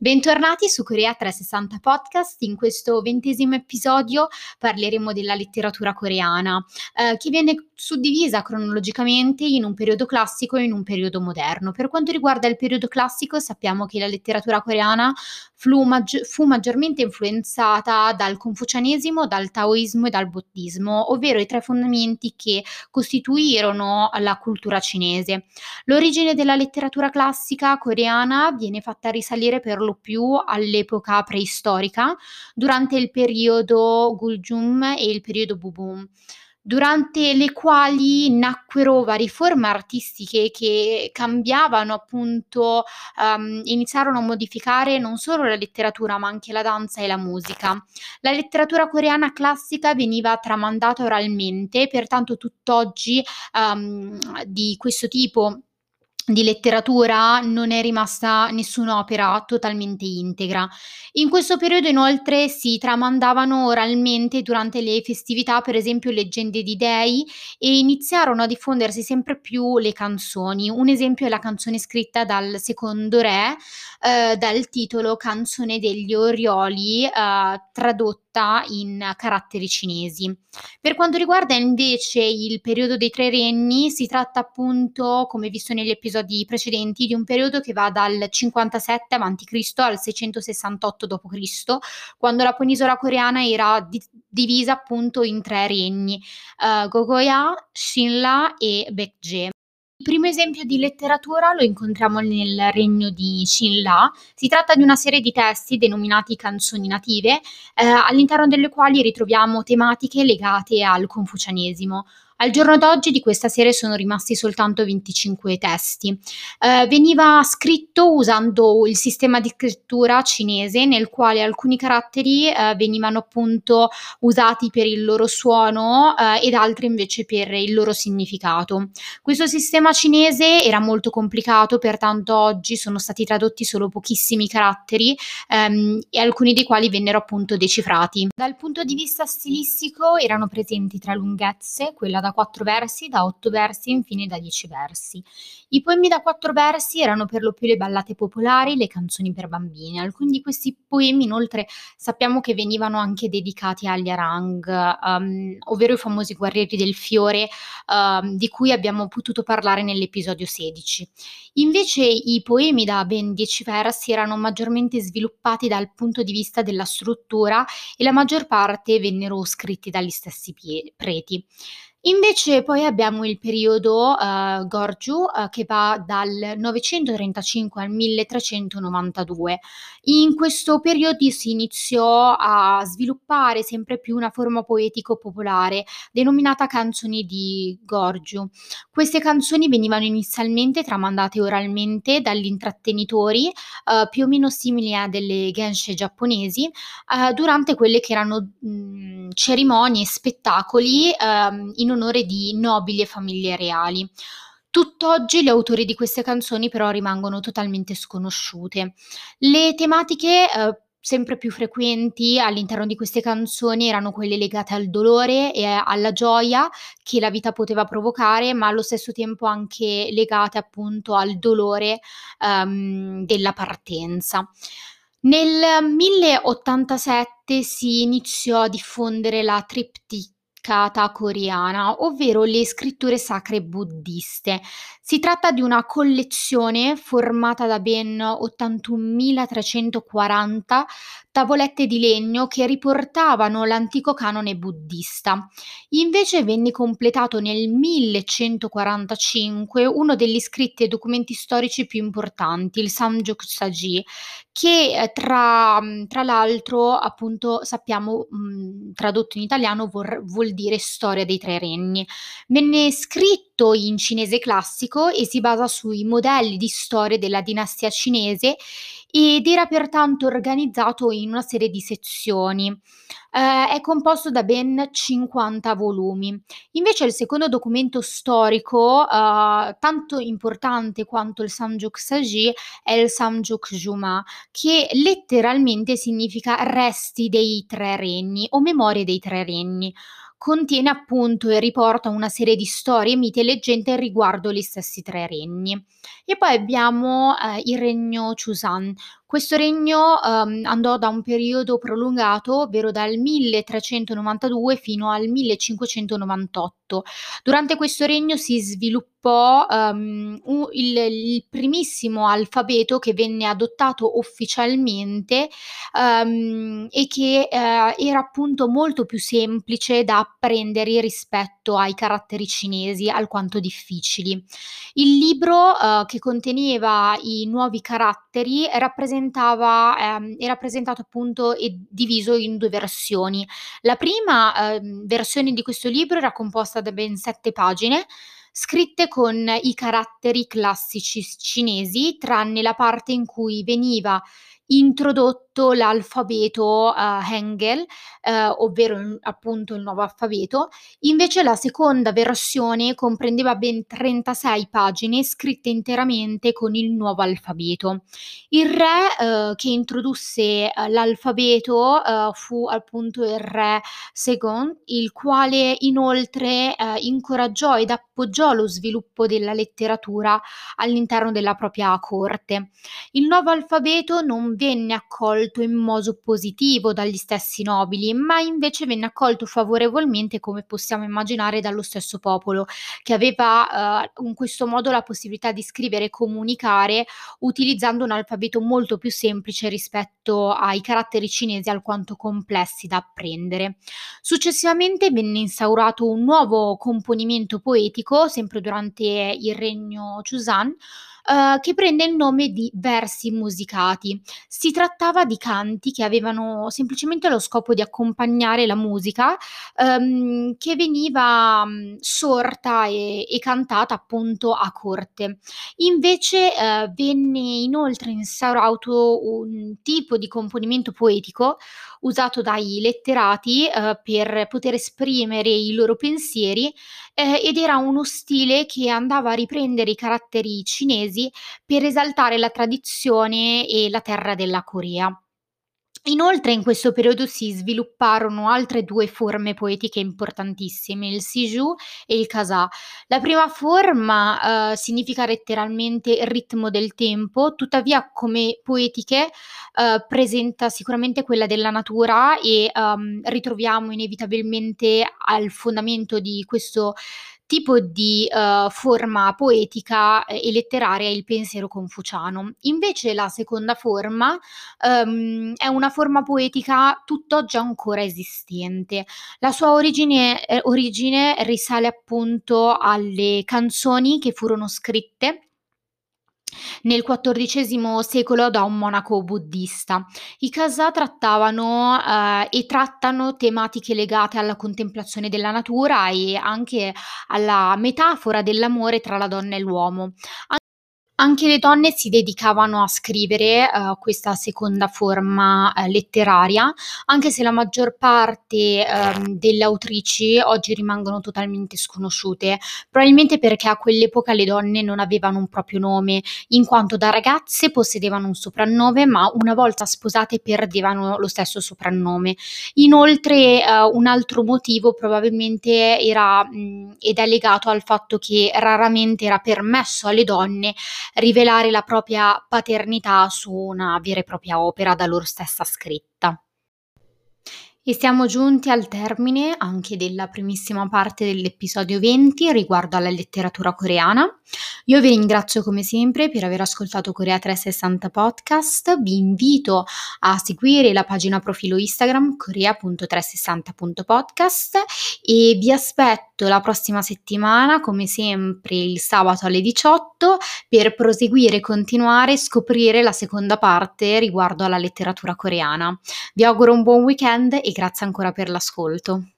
Bentornati su Corea 360 Podcast. In questo ventesimo episodio parleremo della letteratura coreana, eh, che viene suddivisa cronologicamente in un periodo classico e in un periodo moderno. Per quanto riguarda il periodo classico, sappiamo che la letteratura coreana fu, maggi- fu maggiormente influenzata dal confucianesimo, dal taoismo e dal buddismo, ovvero i tre fondamenti che costituirono la cultura cinese. L'origine della letteratura classica coreana viene fatta risalire per lo più all'epoca preistorica, durante il periodo Guljum e il periodo Bubum durante le quali nacquero varie forme artistiche che cambiavano appunto, um, iniziarono a modificare non solo la letteratura ma anche la danza e la musica. La letteratura coreana classica veniva tramandata oralmente, pertanto tutt'oggi um, di questo tipo di letteratura non è rimasta nessun'opera totalmente integra. In questo periodo inoltre si tramandavano oralmente durante le festività, per esempio, leggende di dei e iniziarono a diffondersi sempre più le canzoni. Un esempio è la canzone scritta dal secondo re, eh, dal titolo Canzone degli Orioli, eh, tradotta in caratteri cinesi. Per quanto riguarda invece il periodo dei tre regni, si tratta appunto, come visto negli episodi precedenti, di un periodo che va dal 57 a.C. al 668 d.C., quando la penisola coreana era di- divisa appunto in tre regni, uh, Goguryeo, Shinla e Baekje. Primo esempio di letteratura lo incontriamo nel regno di Shinla. Si tratta di una serie di testi denominati canzoni native, eh, all'interno delle quali ritroviamo tematiche legate al confucianesimo. Al giorno d'oggi di questa serie sono rimasti soltanto 25 testi. Eh, veniva scritto usando il sistema di scrittura cinese nel quale alcuni caratteri eh, venivano appunto usati per il loro suono eh, ed altri invece per il loro significato. Questo sistema cinese era molto complicato, pertanto oggi sono stati tradotti solo pochissimi caratteri ehm, e alcuni dei quali vennero appunto decifrati. Dal punto di vista stilistico erano presenti tre lunghezze, quella da da quattro versi, da otto versi e infine da dieci versi. I poemi da quattro versi erano per lo più le ballate popolari, le canzoni per bambini. Alcuni di questi poemi inoltre sappiamo che venivano anche dedicati agli Arang, um, ovvero i famosi guerrieri del fiore um, di cui abbiamo potuto parlare nell'episodio 16. Invece i poemi da ben dieci versi erano maggiormente sviluppati dal punto di vista della struttura e la maggior parte vennero scritti dagli stessi preti. Invece poi abbiamo il periodo, uhm, Gorju, uhm, che va dal 935 al 1392. In questo periodo si iniziò a sviluppare sempre più una forma poetico-popolare denominata canzoni di Gorju. Queste canzoni venivano inizialmente tramandate oralmente dagli intrattenitori, uhm, più o meno simili a delle genshe giapponesi, uhm, durante quelle che erano, mhmm, cerimonie e spettacoli, uhm, in in onore di nobili e famiglie reali. Tutt'oggi gli autori di queste canzoni però rimangono totalmente sconosciute. Le tematiche eh, sempre più frequenti all'interno di queste canzoni erano quelle legate al dolore e alla gioia che la vita poteva provocare, ma allo stesso tempo anche legate appunto al dolore um, della partenza. Nel 1087 si iniziò a diffondere la triptych Kata coreana, ovvero le scritture sacre buddiste. Si tratta di una collezione formata da ben 81.340 tavolette di legno che riportavano l'antico canone buddista. Invece venne completato nel 1145 uno degli scritti e documenti storici più importanti, il Samjuk Saji, che eh, tra, tra l'altro appunto sappiamo mh, tradotto in italiano vor, vuol dire storia dei tre regni. Venne scritto in cinese classico e si basa sui modelli di storia della dinastia cinese ed era pertanto organizzato in una serie di sezioni. Eh, è composto da ben 50 volumi. Invece il secondo documento storico, eh, tanto importante quanto il Samjuk Saji, è il Samjuk Juma, che letteralmente significa resti dei tre regni o memorie dei tre regni contiene appunto e riporta una serie di storie, miti e leggende riguardo gli stessi tre regni. E poi abbiamo eh, il regno Chusan. Questo regno um, andò da un periodo prolungato, ovvero dal 1392 fino al 1598. Durante questo regno si sviluppò un, il, il, primissimo alfabeto che venne adottato ufficialmente um, e che uh, era appunto molto più semplice da apprendere rispetto ai caratteri cinesi alquanto difficili. Il libro uh, che conteneva i nuovi caratteri rappresentava, ehm, è rappresentato appunto e diviso in due versioni. La prima ehm, versione di questo libro era composta da ben sette pagine scritte con i caratteri classici cinesi, tranne la parte in cui veniva introdotto l'alfabeto uh, Hangul, uh, ovvero appunto il nuovo alfabeto. Invece la seconda versione comprendeva ben 36 pagine scritte interamente con il nuovo alfabeto. Il re uh, che introdusse l'alfabeto fu appunto il re Segon, il quale inoltre incoraggiò ed appoggiò lo sviluppo della letteratura all'interno della propria corte. Il nuovo alfabeto non venne accolto in modo positivo dagli stessi nobili, ma invece venne accolto favorevolmente, come possiamo immaginare, dallo stesso popolo, che aveva eh, in questo modo la possibilità di scrivere e comunicare utilizzando un alfabeto molto più semplice rispetto ai caratteri cinesi alquanto complessi da apprendere. Successivamente venne instaurato un nuovo componimento poetico, sempre durante il regno Chusan, uh, che prende il nome di versi musicati. Si trattava di canti che avevano semplicemente lo scopo di accompagnare la musica um, che veniva um, sorta e, e, cantata appunto a corte. Invece uh, venne inoltre instaurato un tipo di componimento poetico usato dai letterati uh, per poter esprimere i loro pensieri eh, ed era uno stile che andava a riprendere i caratteri cinesi per esaltare la tradizione e la terra della Corea. Inoltre in questo periodo si svilupparono altre due forme poetiche importantissime, il Siju e il Kasa. La prima forma eh, significa letteralmente ritmo del tempo, tuttavia come poetiche eh, presenta sicuramente quella della natura e um, ritroviamo inevitabilmente al fondamento di questo tipo di uh, forma poetica e letteraria il pensiero confuciano. Invece la seconda forma um, è una forma poetica tutt'oggi ancora esistente. La sua origine, eh, origine risale appunto alle canzoni che furono scritte nel XIV secolo da un monaco buddista. I kasa trattavano eh, e trattano tematiche legate alla contemplazione della natura e anche alla metafora dell'amore tra la donna e l'uomo. Anche le donne si dedicavano a scrivere uh, questa seconda forma uh, letteraria, anche se la maggior parte uh, delle autrici oggi rimangono totalmente sconosciute, probabilmente perché a quell'epoca le donne non avevano un proprio nome, in quanto da ragazze possedevano un soprannome, ma una volta sposate perdevano lo stesso soprannome. Inoltre, un altro motivo probabilmente era mh, ed è legato al fatto che raramente era permesso alle donne rivelare la propria paternità su una vera e propria opera da loro stessa scritta. E siamo giunti al termine anche della primissima parte dell'episodio 20 riguardo alla letteratura coreana. Io vi ringrazio come sempre per aver ascoltato Corea 360 Podcast, vi invito a seguire la pagina profilo Instagram corea.360.podcast e vi aspetto la prossima settimana come sempre il sabato alle 18 per proseguire e continuare a scoprire la seconda parte riguardo alla letteratura coreana. Vi auguro un buon weekend e grazie ancora per l'ascolto.